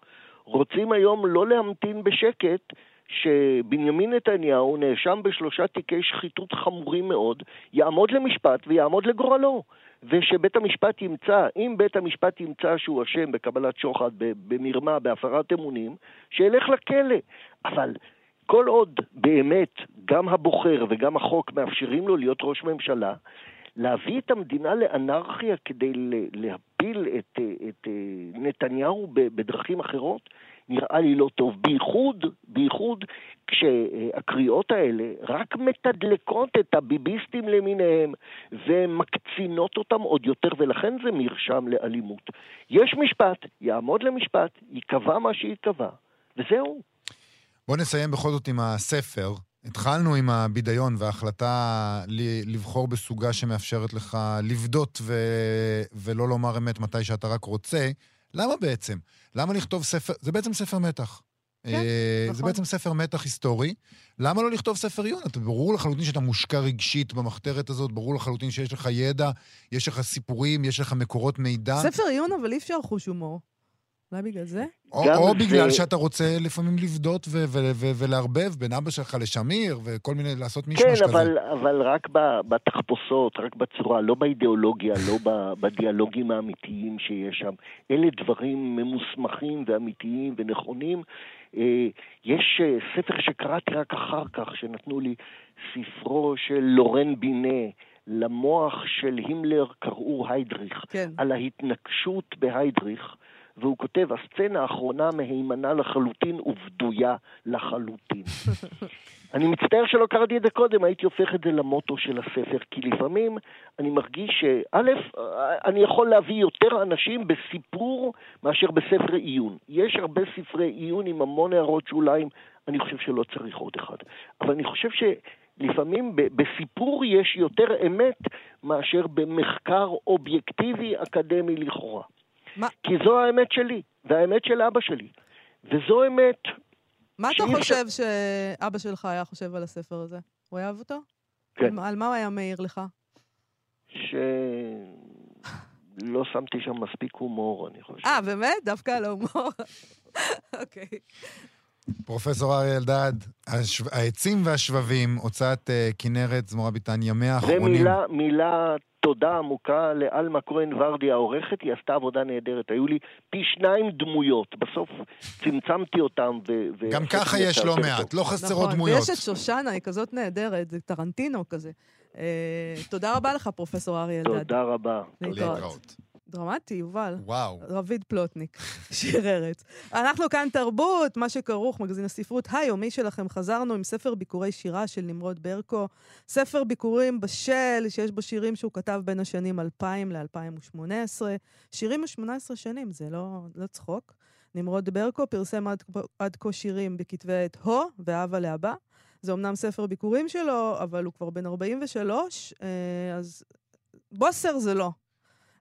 רוצים היום לא להמתין בשקט שבנימין נתניהו, נאשם בשלושה תיקי שחיתות חמורים מאוד, יעמוד למשפט ויעמוד לגורלו. ושבית המשפט ימצא, אם בית המשפט ימצא שהוא אשם בקבלת שוחד, במרמה, בהפרת אמונים, שילך לכלא. אבל כל עוד באמת גם הבוחר וגם החוק מאפשרים לו להיות ראש ממשלה, להביא את המדינה לאנרכיה כדי להפיל את, אה, את אה, נתניהו בדרכים אחרות, נראה לי לא טוב. בייחוד, בייחוד כשהקריאות האלה רק מתדלקות את הביביסטים למיניהם ומקצינות אותם עוד יותר, ולכן זה מרשם לאלימות. יש משפט, יעמוד למשפט, ייקבע מה שייקבע, וזהו. בוא נסיים בכל זאת עם הספר. התחלנו עם הבידיון וההחלטה לבחור בסוגה שמאפשרת לך לבדות ו... ולא לומר אמת מתי שאתה רק רוצה. למה בעצם? למה לכתוב ספר? זה בעצם ספר מתח. כן, אה, זה נכון. בעצם ספר מתח היסטורי. למה לא לכתוב ספר עיון? אתה ברור לחלוטין שאתה מושקע רגשית במחתרת הזאת, ברור לחלוטין שיש לך ידע, יש לך סיפורים, יש לך מקורות מידע. ספר עיון, אבל אי אפשר חוש הומור. אולי בגלל זה? או, או זה- בגלל שאתה רוצה לפעמים לבדות ו- ו- ו- ולערבב בין אבא שלך לשמיר, וכל מיני, לעשות מישמש כן, כזה. אבל, אבל רק בתחפושות, רק בצורה, לא באידיאולוגיה, לא בדיאלוגים האמיתיים שיש שם. אלה דברים ממוסמכים ואמיתיים ונכונים. אה, יש אה, ספר שקראתי רק אחר כך, שנתנו לי, ספרו של לורן בינה, למוח של הימלר קראו היידריך, כן. על ההתנקשות בהיידריך. והוא כותב, הסצנה האחרונה מהימנה לחלוטין ובדויה לחלוטין. אני מצטער שלא קראתי את זה קודם, הייתי הופך את זה למוטו של הספר, כי לפעמים אני מרגיש שא', אני יכול להביא יותר אנשים בסיפור מאשר בספר עיון. יש הרבה ספרי עיון עם המון הערות שוליים, אני חושב שלא צריך עוד אחד. אבל אני חושב שלפעמים ב- בסיפור יש יותר אמת מאשר במחקר אובייקטיבי אקדמי לכאורה. מה- כי זו האמת שלי, והאמת של אבא שלי. וזו אמת מה אתה חושב שאבא שלך היה חושב על הספר הזה? הוא אהב אותו? כן. על מה- על מה הוא היה מעיר לך? שלא שמתי שם מספיק הומור, אני חושב. אה, באמת? דווקא על ההומור? אוקיי. פרופסור אריה אלדד, השו... העצים והשבבים, הוצאת uh, כנרת זמורה ביטן, ימי האחרונים. ומילה מילה תודה עמוקה לאלמה כהן ורדי העורכת, היא עשתה עבודה נהדרת. היו לי פי שניים דמויות, בסוף צמצמתי אותם ו... ו- גם ככה יש לא מעט, טוב. לא חסרות נכון, דמויות. ויש את שושנה, היא כזאת נהדרת, זה טרנטינו כזה. אה, תודה רבה לך, פרופסור אריה אלדד. תודה רבה. להתראות. להתראות. דרמטי, יובל. וואו. רביד פלוטניק, שיר ארץ. אנחנו כאן תרבות, מה שכרוך, מגזין הספרות היומי שלכם. חזרנו עם ספר ביקורי שירה של נמרוד ברקו. ספר ביקורים בשל, שיש בו שירים שהוא כתב בין השנים 2000 ל-2018. שירים מ-18 שנים, זה לא, לא צחוק. נמרוד ברקו פרסם עד, עד כה שירים בכתבי עת הו ואהבה לאבא. זה אמנם ספר ביקורים שלו, אבל הוא כבר בן 43, אה, אז בוסר זה לא.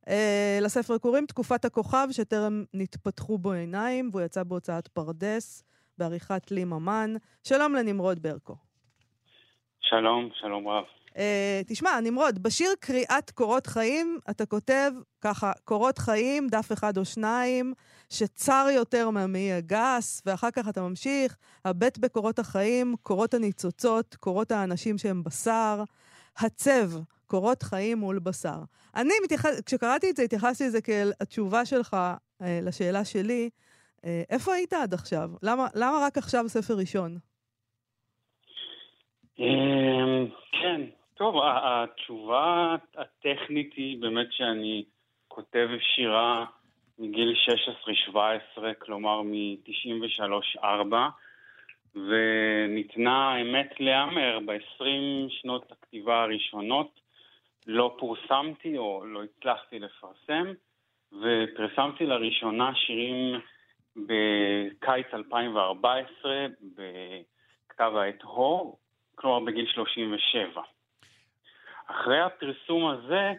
Uh, לספר קוראים תקופת הכוכב, שטרם נתפתחו בו עיניים, והוא יצא בהוצאת פרדס, בעריכת לי ממן. שלום לנמרוד ברקו. שלום, שלום רב. Uh, תשמע, נמרוד, בשיר קריאת קורות חיים, אתה כותב ככה, קורות חיים, דף אחד או שניים, שצר יותר מהמעי הגס, ואחר כך אתה ממשיך, הבט בקורות החיים, קורות הניצוצות, קורות האנשים שהם בשר, הצב, קורות חיים מול בשר. אני, מתייחס, כשקראתי את זה, התייחסתי לזה כאל התשובה שלך אה, לשאלה שלי, אה, איפה היית עד עכשיו? למה, למה רק עכשיו ספר ראשון? אמ, כן, טוב, התשובה הטכנית היא באמת שאני כותב שירה מגיל 16-17, כלומר מ-93-4, וניתנה האמת להיאמר, ב-20 שנות הכתיבה הראשונות לא פורסמתי או לא הצלחתי לפרסם, ופרסמתי לראשונה שירים בקיץ 2014 בכתב העת הו, כלומר בגיל 37. אחרי הפרסום הזה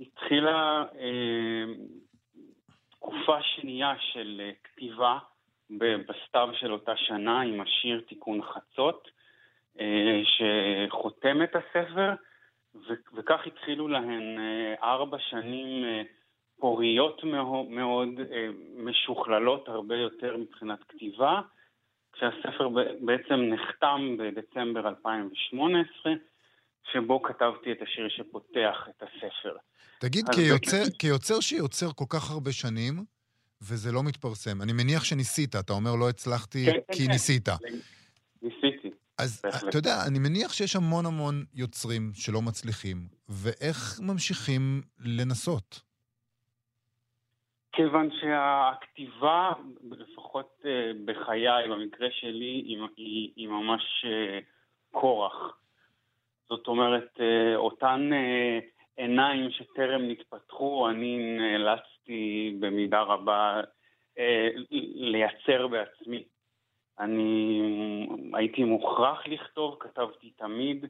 התחילה אה, תקופה שנייה של אה, כתיבה בסתיו של אותה שנה עם השיר תיקון חצות, אה, שחותם את הספר, ו- וכך התחילו להן אה, ארבע שנים אה, פוריות מאוד, מאוד משוכללות הרבה יותר מבחינת כתיבה. כשהספר בעצם נחתם בדצמבר 2018, שבו כתבתי את השיר שפותח את הספר. תגיד, כיוצר, זה- כיוצר שיוצר כל כך הרבה שנים, וזה לא מתפרסם, אני מניח שניסית, אתה אומר לא הצלחתי כן, כן, כי כן. ניסית. ניסיתי. אז בהחלט. אתה יודע, אני מניח שיש המון המון יוצרים שלא מצליחים, ואיך ממשיכים לנסות? כיוון שהכתיבה, לפחות אה, בחיי, במקרה שלי, היא, היא, היא ממש אה, כורח. זאת אומרת, אה, אותן עיניים שטרם נתפתחו, אני נאלצתי במידה רבה אה, לייצר בעצמי. אני הייתי מוכרח לכתוב, כתבתי תמיד,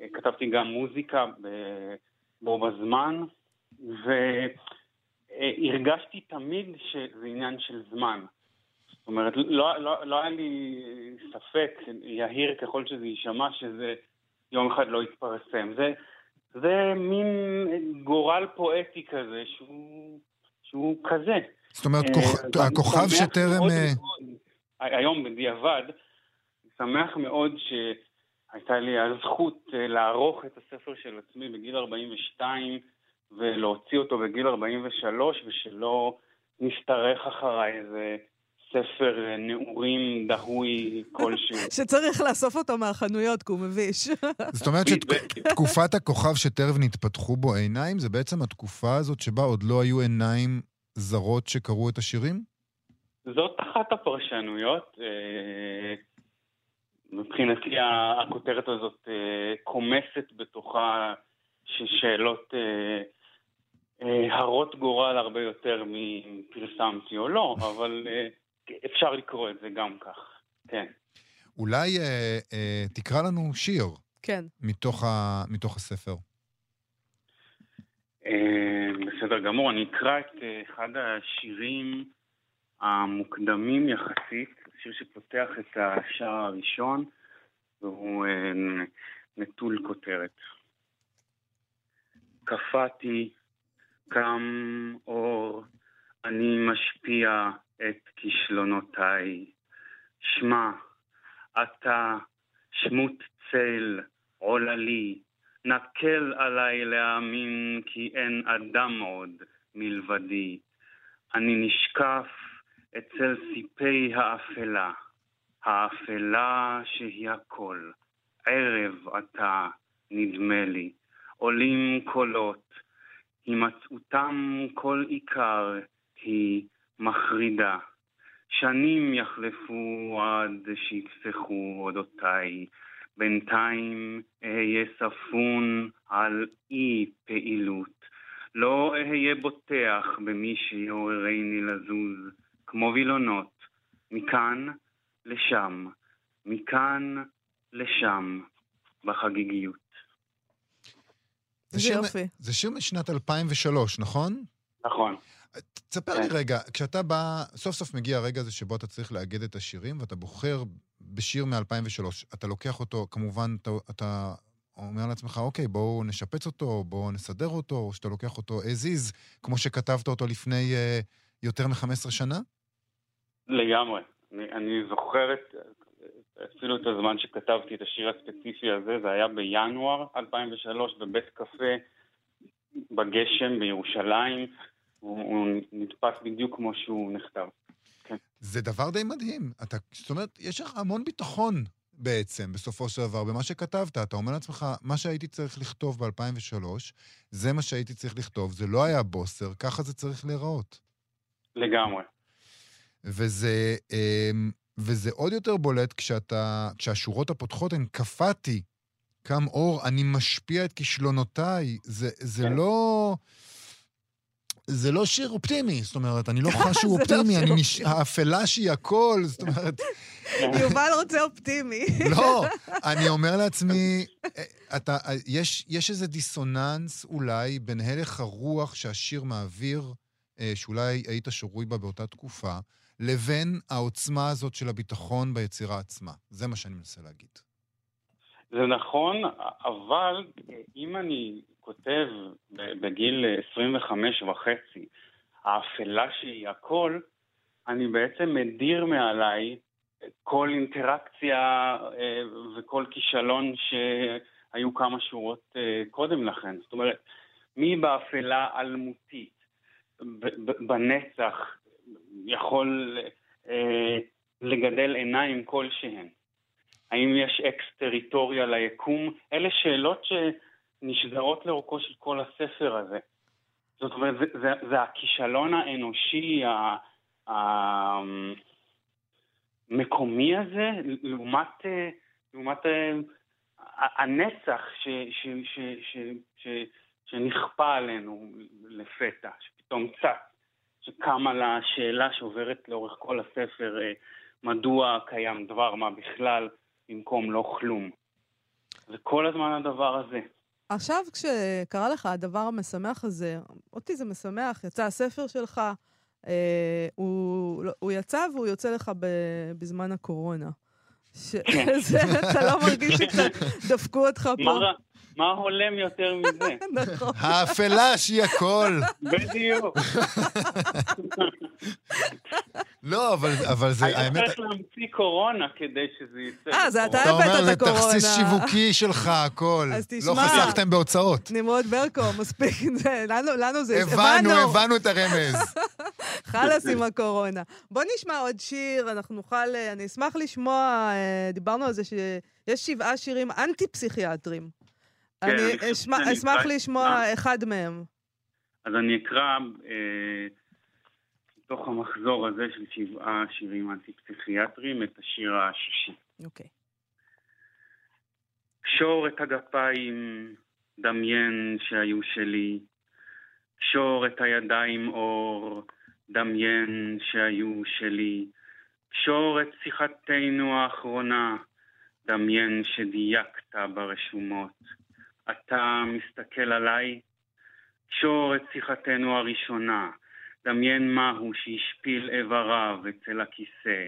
אה, כתבתי גם מוזיקה בו בזמן, והרגשתי תמיד שזה עניין של זמן. זאת אומרת, לא, לא, לא היה לי ספק, יהיר ככל שזה יישמע, שזה יום אחד לא יתפרסם. זה, זה מין גורל פואטי כזה, שהוא, שהוא כזה. זאת אומרת, אה, הכוכב שטרם... אה, היום בדיעבד, אני שמח מאוד שהייתה לי הזכות אה, לערוך את הספר של עצמי בגיל 42 ולהוציא אותו בגיל 43 ושלא נשתרך אחריי איזה ספר אה, נעורים דהוי כלשהו. שצריך לאסוף אותו מהחנויות, כי הוא מביש. זאת אומרת שתקופת הכוכב שטרם נתפתחו בו עיניים, זה בעצם התקופה הזאת שבה עוד לא היו עיניים זרות שקראו את השירים? זאת אחת הפרשנויות. אה, מבחינתי הכותרת הזאת אה, קומסת בתוכה שאלות הרות גורל הרבה יותר מפרסמתי או לא, אבל אפשר לקרוא את זה גם כך, כן. אולי אה, אה, תקרא לנו שיר כן. מתוך, ה, מתוך הספר. אה, בסדר גמור, אני אקרא את אה, אחד השירים המוקדמים יחסית, שיר שפותח את השער הראשון, והוא אה, נטול כותרת. קפאתי, קם אור, אני משפיע את כישלונותיי. שמע, אתה שמות צל עוללי, נקל עליי להאמין כי אין אדם עוד מלבדי. אני נשקף אצל סיפי האפלה, האפלה שהיא הכל. ערב אתה, נדמה לי, עולים קולות, הימצאותם כל עיקר היא מחרידה. שנים יחלפו עד שיפסחו אודותיי, בינתיים אהיה ספון על אי פעילות. לא אהיה בוטח במי שיעוררני לזוז, כמו וילונות, מכאן לשם, מכאן לשם, בחגיגיות. זה איזה שיר, יופי. זה שיר משנת 2003, נכון? נכון. תספר לי רגע, כשאתה בא, סוף סוף מגיע הרגע הזה שבו אתה צריך לאגד את השירים, ואתה בוחר בשיר מ-2003, אתה לוקח אותו, כמובן, אתה, אתה אומר לעצמך, אוקיי, בואו נשפץ אותו, בואו נסדר אותו, או שאתה לוקח אותו as is, כמו שכתבת אותו לפני uh, יותר מ-15 שנה? לגמרי. אני, אני זוכר את, אפילו את הזמן שכתבתי את השיר הספציפי הזה, זה היה בינואר 2003 בבית קפה בגשם בירושלים. הוא, הוא נתפס בדיוק כמו שהוא נכתב. זה דבר די מדהים. אתה, זאת אומרת, יש לך המון ביטחון בעצם, בסופו של דבר, במה שכתבת. אתה אומר לעצמך, מה שהייתי צריך לכתוב ב-2003, זה מה שהייתי צריך לכתוב, זה לא היה בוסר, ככה זה צריך להיראות. לגמרי. וזה, אמ, וזה עוד יותר בולט כשאתה, כשהשורות הפותחות הן קפאתי, קם אור, אני משפיע את כישלונותיי. זה, זה כן. לא... זה לא שיר אופטימי, זאת אומרת, אני לא חש שהוא לא אופטימי, אני נש... האפלה שהיא הכל, זאת אומרת, יובל רוצה אופטימי. לא, אני אומר לעצמי, אה, אתה, אה, יש, יש איזה דיסוננס אולי בין הלך הרוח שהשיר מעביר, אה, שאולי היית שרוי בה באותה תקופה, לבין העוצמה הזאת של הביטחון ביצירה עצמה. זה מה שאני מנסה להגיד. זה נכון, אבל אם אני כותב בגיל 25 וחצי, האפלה שהיא הכל, אני בעצם מדיר מעליי כל אינטראקציה אה, וכל כישלון שהיו כמה שורות אה, קודם לכן. זאת אומרת, מי באפלה אלמותית, בנצח, יכול אה, לגדל עיניים כלשהן? האם יש אקס-טריטוריה ליקום? אלה שאלות שנשזרות לאורכו של כל הספר הזה. זאת אומרת, זה, זה, זה הכישלון האנושי המקומי הזה, לעומת, לעומת הנצח ש, ש, ש, ש, ש, שנכפה עלינו לפתע, שפתאום צץ, שקמה לה שאלה שעוברת לאורך כל הספר, מדוע קיים דבר מה בכלל, במקום לא כלום. וכל הזמן הדבר הזה. עכשיו, כשקרה לך הדבר המשמח הזה, אותי זה משמח, יצא הספר שלך, אה, הוא, הוא יצא והוא יוצא לך ב, בזמן הקורונה. ש... זה, אתה לא מרגיש שקצת דפקו אותך פה? מה רע? מה הולם יותר מזה? נכון. האפלה שהיא הכל. בדיוק. לא, אבל, אבל זה, האמת... צריך להמציא קורונה כדי שזה יצא. אה, זה אתה אתה אומר, הבאת זה את הקורונה. תכסיס שיווקי שלך, הכל. אז לא תשמע. חסכתם בהוצאות. נמרוד ברקו, מספיק, זה, לנו, לנו זה... הבנו, הבנו את הרמז. חלאס עם הקורונה. בוא נשמע עוד שיר, אנחנו נוכל... אה, אני אשמח לשמוע, אה, דיברנו על זה שיש שבעה שירים אנטי-פסיכיאטרים. כן, אני אשמח אקרא- לשמוע אה. אחד מהם. אז אני אקרא אה, מתוך המחזור הזה של שבעה שירים אנטי-פסיכיאטריים את השיר השישי. אוקיי. קשור את הגפיים, דמיין שהיו שלי. קשור את הידיים אור, דמיין שהיו שלי. קשור את שיחתנו האחרונה, דמיין שדייקת ברשומות. אתה מסתכל עליי? קשור את שיחתנו הראשונה, דמיין מהו שהשפיל איבריו אצל הכיסא.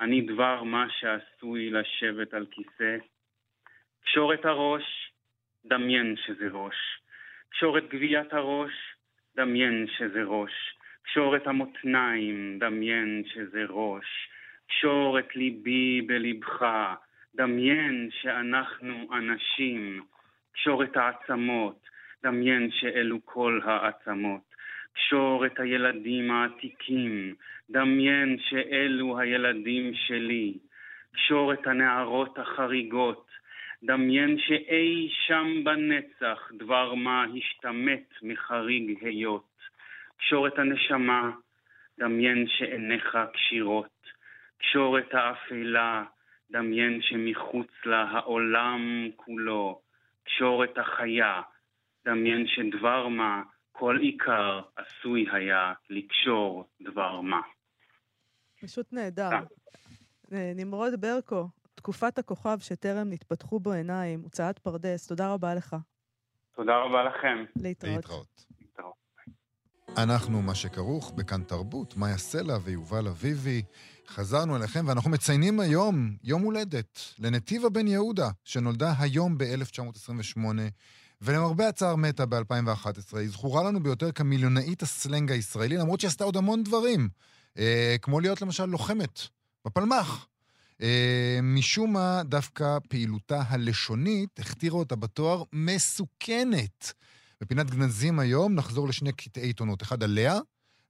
אני דבר מה שעשוי לשבת על כיסא. קשור את הראש, דמיין שזה ראש. קשור את גביית הראש, דמיין שזה ראש. קשור את המותניים, דמיין שזה ראש. קשור את ליבי בלבך, דמיין שאנחנו אנשים. קשור את העצמות, דמיין שאלו כל העצמות. קשור את הילדים העתיקים, דמיין שאלו הילדים שלי. קשור את הנערות החריגות, דמיין שאי שם בנצח דבר מה השתמט מחריג היות. קשור את הנשמה, דמיין שעיניך קשירות. קשור את האפלה, דמיין שמחוץ לה העולם כולו. קשור את החיה, דמיין שדבר מה, כל עיקר עשוי היה לקשור דבר מה. פשוט נהדר. אה. אה, נמרוד ברקו, תקופת הכוכב שטרם נתפתחו בו עיניים, הוצאת פרדס, תודה רבה לך. תודה רבה לכם. להתראות. להתראות. להתראות. אנחנו מה שכרוך בכאן תרבות, מאיה סלע ויובל אביבי. חזרנו אליכם, ואנחנו מציינים היום יום הולדת לנתיבה בן יהודה, שנולדה היום ב-1928, ולמרבה הצער מתה ב-2011. היא זכורה לנו ביותר כמיליונאית הסלנג הישראלי, למרות שהיא עשתה עוד המון דברים, אה, כמו להיות למשל לוחמת בפלמ"ח. אה, משום מה, דווקא פעילותה הלשונית הכתירה אותה בתואר מסוכנת. בפינת גנזים היום נחזור לשני קטעי עיתונות, אחד עליה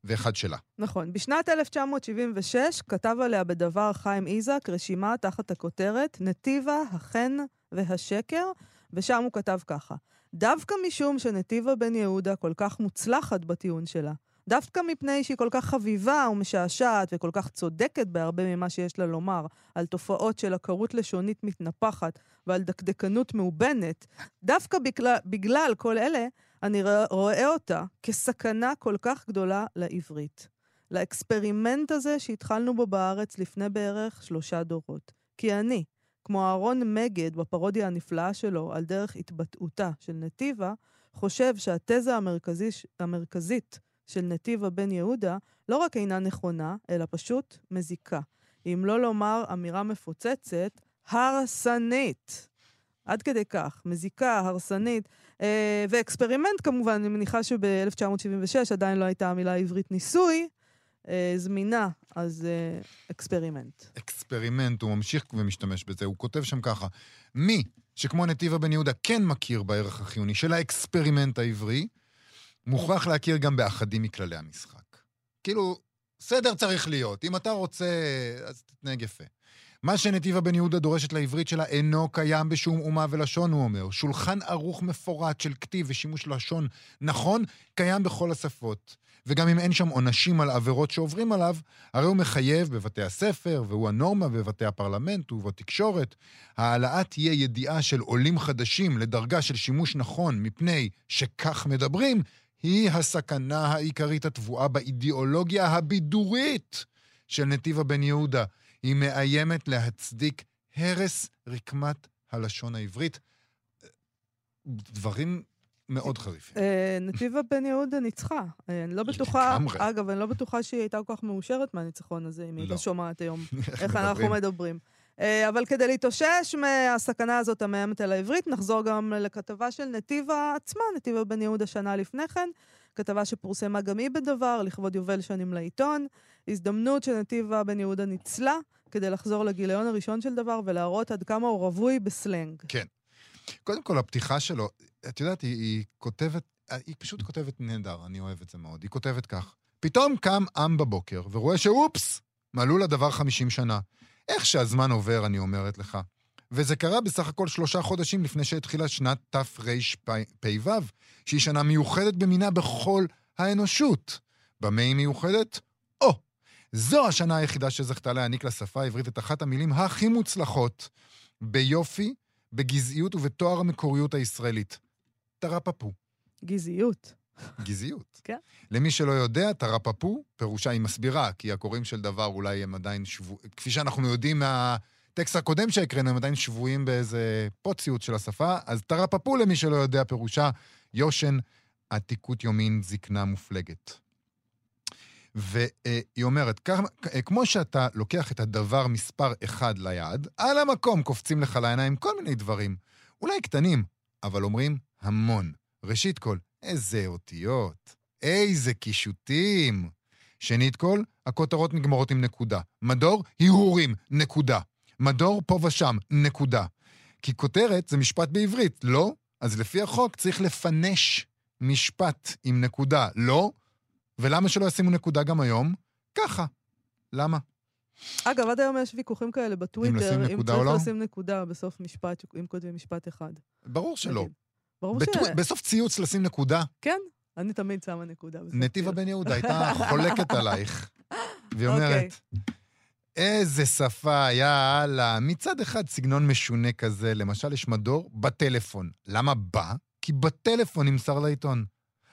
ואחד שלה. נכון. בשנת 1976 כתב עליה בדבר חיים איזק רשימה תחת הכותרת נתיבה, החן והשקר, ושם הוא כתב ככה: דווקא משום שנתיבה בן יהודה כל כך מוצלחת בטיעון שלה, דווקא מפני שהיא כל כך חביבה ומשעשעת וכל כך צודקת בהרבה ממה שיש לה לומר על תופעות של עקרות לשונית מתנפחת ועל דקדקנות מאובנת, דווקא בגלל, בגלל כל אלה, אני רואה אותה כסכנה כל כך גדולה לעברית. לאקספרימנט הזה שהתחלנו בו בארץ לפני בערך שלושה דורות. כי אני, כמו אהרון מגד בפרודיה הנפלאה שלו על דרך התבטאותה של נתיבה, חושב שהתזה המרכזי, המרכזית של נתיבה בן יהודה לא רק אינה נכונה, אלא פשוט מזיקה. אם לא לומר אמירה מפוצצת, הרסנית. עד כדי כך, מזיקה, הרסנית, ו experiment כמובן, אני מניחה שב-1976 עדיין לא הייתה המילה העברית ניסוי אה, זמינה, אז אה, אקספרימנט. אקספרימנט, הוא ממשיך ומשתמש בזה, הוא כותב שם ככה: מי שכמו נתיבה בן יהודה כן מכיר בערך החיוני של האקספרימנט העברי, מוכרח להכיר גם באחדים מכללי המשחק. כאילו, סדר צריך להיות. אם אתה רוצה, אז תתנהג יפה. מה שנתיבה בן יהודה דורשת לעברית שלה אינו קיים בשום אומה ולשון, הוא אומר. שולחן ערוך מפורט של כתיב ושימוש לשון נכון, קיים בכל השפות. וגם אם אין שם עונשים על עבירות שעוברים עליו, הרי הוא מחייב בבתי הספר, והוא הנורמה בבתי הפרלמנט ובתקשורת. העלאה תהיה ידיעה של עולים חדשים לדרגה של שימוש נכון מפני שכך מדברים, היא הסכנה העיקרית הטבועה באידיאולוגיה הבידורית של נתיבה בן יהודה. היא מאיימת להצדיק הרס רקמת הלשון העברית. דברים מאוד חריפים. אה, נתיבה בן יהודה ניצחה. אני לא בטוחה. אגב, אני לא בטוחה שהיא הייתה כל כך מאושרת מהניצחון הזה, אם היא לא. שומעת היום איך אנחנו מדברים? מדברים. אה, אבל כדי להתאושש מהסכנה הזאת המאיימת על העברית, נחזור גם לכתבה של נתיבה עצמה, נתיבה בן יהודה שנה לפני כן, כתבה שפורסמה גם היא בדבר, לכבוד יובל שנים לעיתון. הזדמנות שנתיבה בן יהודה ניצלה כדי לחזור לגיליון הראשון של דבר ולהראות עד כמה הוא רווי בסלנג. כן. קודם כל, הפתיחה שלו, את יודעת, היא, היא כותבת, היא פשוט כותבת נהדר, אני אוהב את זה מאוד. היא כותבת כך: פתאום קם עם בבוקר ורואה שאופס, מלאו לדבר 50 שנה. איך שהזמן עובר, אני אומרת לך. וזה קרה בסך הכל שלושה חודשים לפני שהתחילה שנת תרפ"ו, שהיא שנה מיוחדת במינה בכל האנושות. במה היא מיוחדת? או, זו השנה היחידה שזכתה להעניק לשפה העברית את אחת המילים הכי מוצלחות ביופי, בגזעיות ובתואר המקוריות הישראלית. תרפפו. גזעיות. גזעיות. כן. למי שלא יודע, תרפפו, פירושה היא מסבירה, כי הקוראים של דבר אולי הם עדיין שבויים, כפי שאנחנו יודעים מהטקסט הקודם שהקראנו, הם עדיין שבויים באיזה פוציות של השפה, אז תרפפו למי שלא יודע, פירושה יושן, עתיקות יומין, זקנה מופלגת. והיא אומרת, כמו שאתה לוקח את הדבר מספר אחד ליד, על המקום קופצים לך לעיניים כל מיני דברים. אולי קטנים, אבל אומרים המון. ראשית כל, איזה אותיות, איזה קישוטים. שנית כל, הכותרות נגמרות עם נקודה. מדור, הרהורים, נקודה. מדור, פה ושם, נקודה. כי כותרת זה משפט בעברית, לא? אז לפי החוק צריך לפנש משפט עם נקודה, לא? ולמה שלא ישימו נקודה גם היום? ככה. למה? אגב, עד היום יש ויכוחים כאלה בטוויטר, אם לשים אם נקודה או צריך לא? לשים נקודה בסוף משפט, אם כותבים משפט אחד. ברור שלא. ברור בטו- ש... בסוף ציוץ לשים נקודה. כן, אני תמיד שמה נקודה. בסוף נתיבה. בן יהודה הייתה חולקת עלייך, והיא אוקיי. אומרת, איזה שפה, יאללה. מצד אחד סגנון משונה כזה, למשל יש מדור בטלפון. למה בא? כי בטלפון נמסר לעיתון.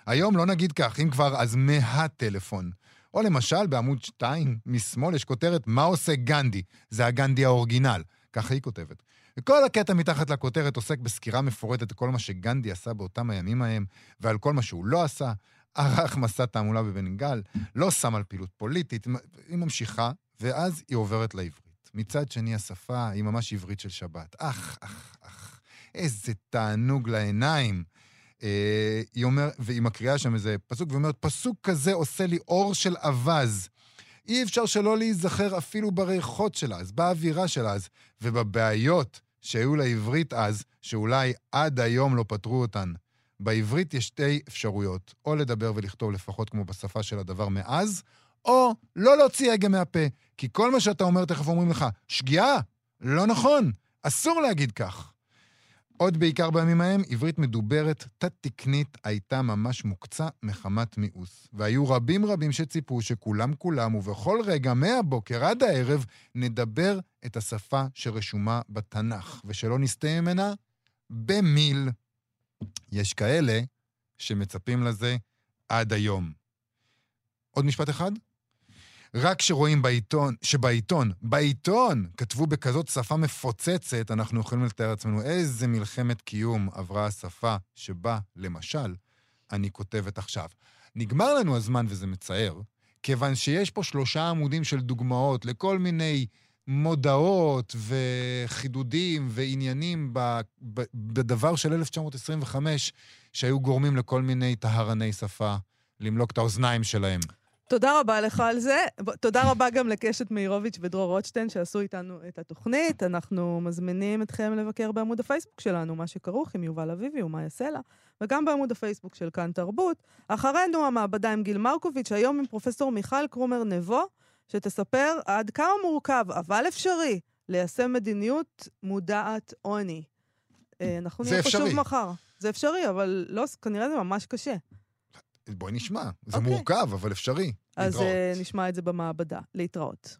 היום לא נגיד כך, אם כבר, אז מהטלפון. או למשל, בעמוד 2 משמאל יש כותרת "מה עושה גנדי?" זה הגנדי האורגינל. ככה היא כותבת. וכל הקטע מתחת לכותרת עוסק בסקירה מפורטת כל מה שגנדי עשה באותם הימים ההם, ועל כל מה שהוא לא עשה. ערך מסע תעמולה בבנגל, לא שם על פעילות פוליטית, היא ממשיכה, ואז היא עוברת לעברית. מצד שני, השפה היא ממש עברית של שבת. אך, אך, אך, איזה תענוג לעיניים. אה, היא אומרת, והיא מקריאה שם איזה פסוק, והיא אומרת, פסוק כזה עושה לי אור של אווז. אי אפשר שלא להיזכר אפילו בריחות של אז, באווירה של אז, ובבעיות שהיו לעברית אז, שאולי עד היום לא פתרו אותן. בעברית יש שתי אפשרויות, או לדבר ולכתוב לפחות כמו בשפה של הדבר מאז, או לא להוציא הגה מהפה. כי כל מה שאתה אומר, תכף אומרים לך, שגיאה, לא נכון, אסור להגיד כך. עוד בעיקר בימים ההם, עברית מדוברת, תת-תקנית, הייתה ממש מוקצה מחמת מיאוס. והיו רבים רבים שציפו שכולם כולם, ובכל רגע, מהבוקר עד הערב, נדבר את השפה שרשומה בתנ"ך, ושלא נסטה ממנה במיל. יש כאלה שמצפים לזה עד היום. עוד משפט אחד? רק כשרואים בעיתון, שבעיתון, בעיתון, כתבו בכזאת שפה מפוצצת, אנחנו יכולים לתאר לעצמנו איזה מלחמת קיום עברה השפה שבה, למשל, אני כותבת עכשיו. נגמר לנו הזמן וזה מצער, כיוון שיש פה שלושה עמודים של דוגמאות לכל מיני מודעות וחידודים ועניינים בדבר של 1925, שהיו גורמים לכל מיני טהרני שפה למלוק את האוזניים שלהם. תודה רבה לך על זה. תודה רבה גם לקשת מאירוביץ' ודרור רוטשטיין שעשו איתנו את התוכנית. אנחנו מזמינים אתכם לבקר בעמוד הפייסבוק שלנו, מה שכרוך עם יובל אביבי ומאיה סלע, וגם בעמוד הפייסבוק של כאן תרבות. אחרינו המעבדה עם גיל מרקוביץ', היום עם פרופסור מיכל קרומר נבו, שתספר עד כמה מורכב, אבל אפשרי, ליישם מדיניות מודעת עוני. אה, אנחנו נהיה פה שוב. מחר. זה אפשרי, אבל לא, כנראה זה ממש קשה. בואי נשמע. זה אוקיי. מורכב, אבל אפשרי. אז להתראות. אה, נשמע את זה במעבדה. להתראות.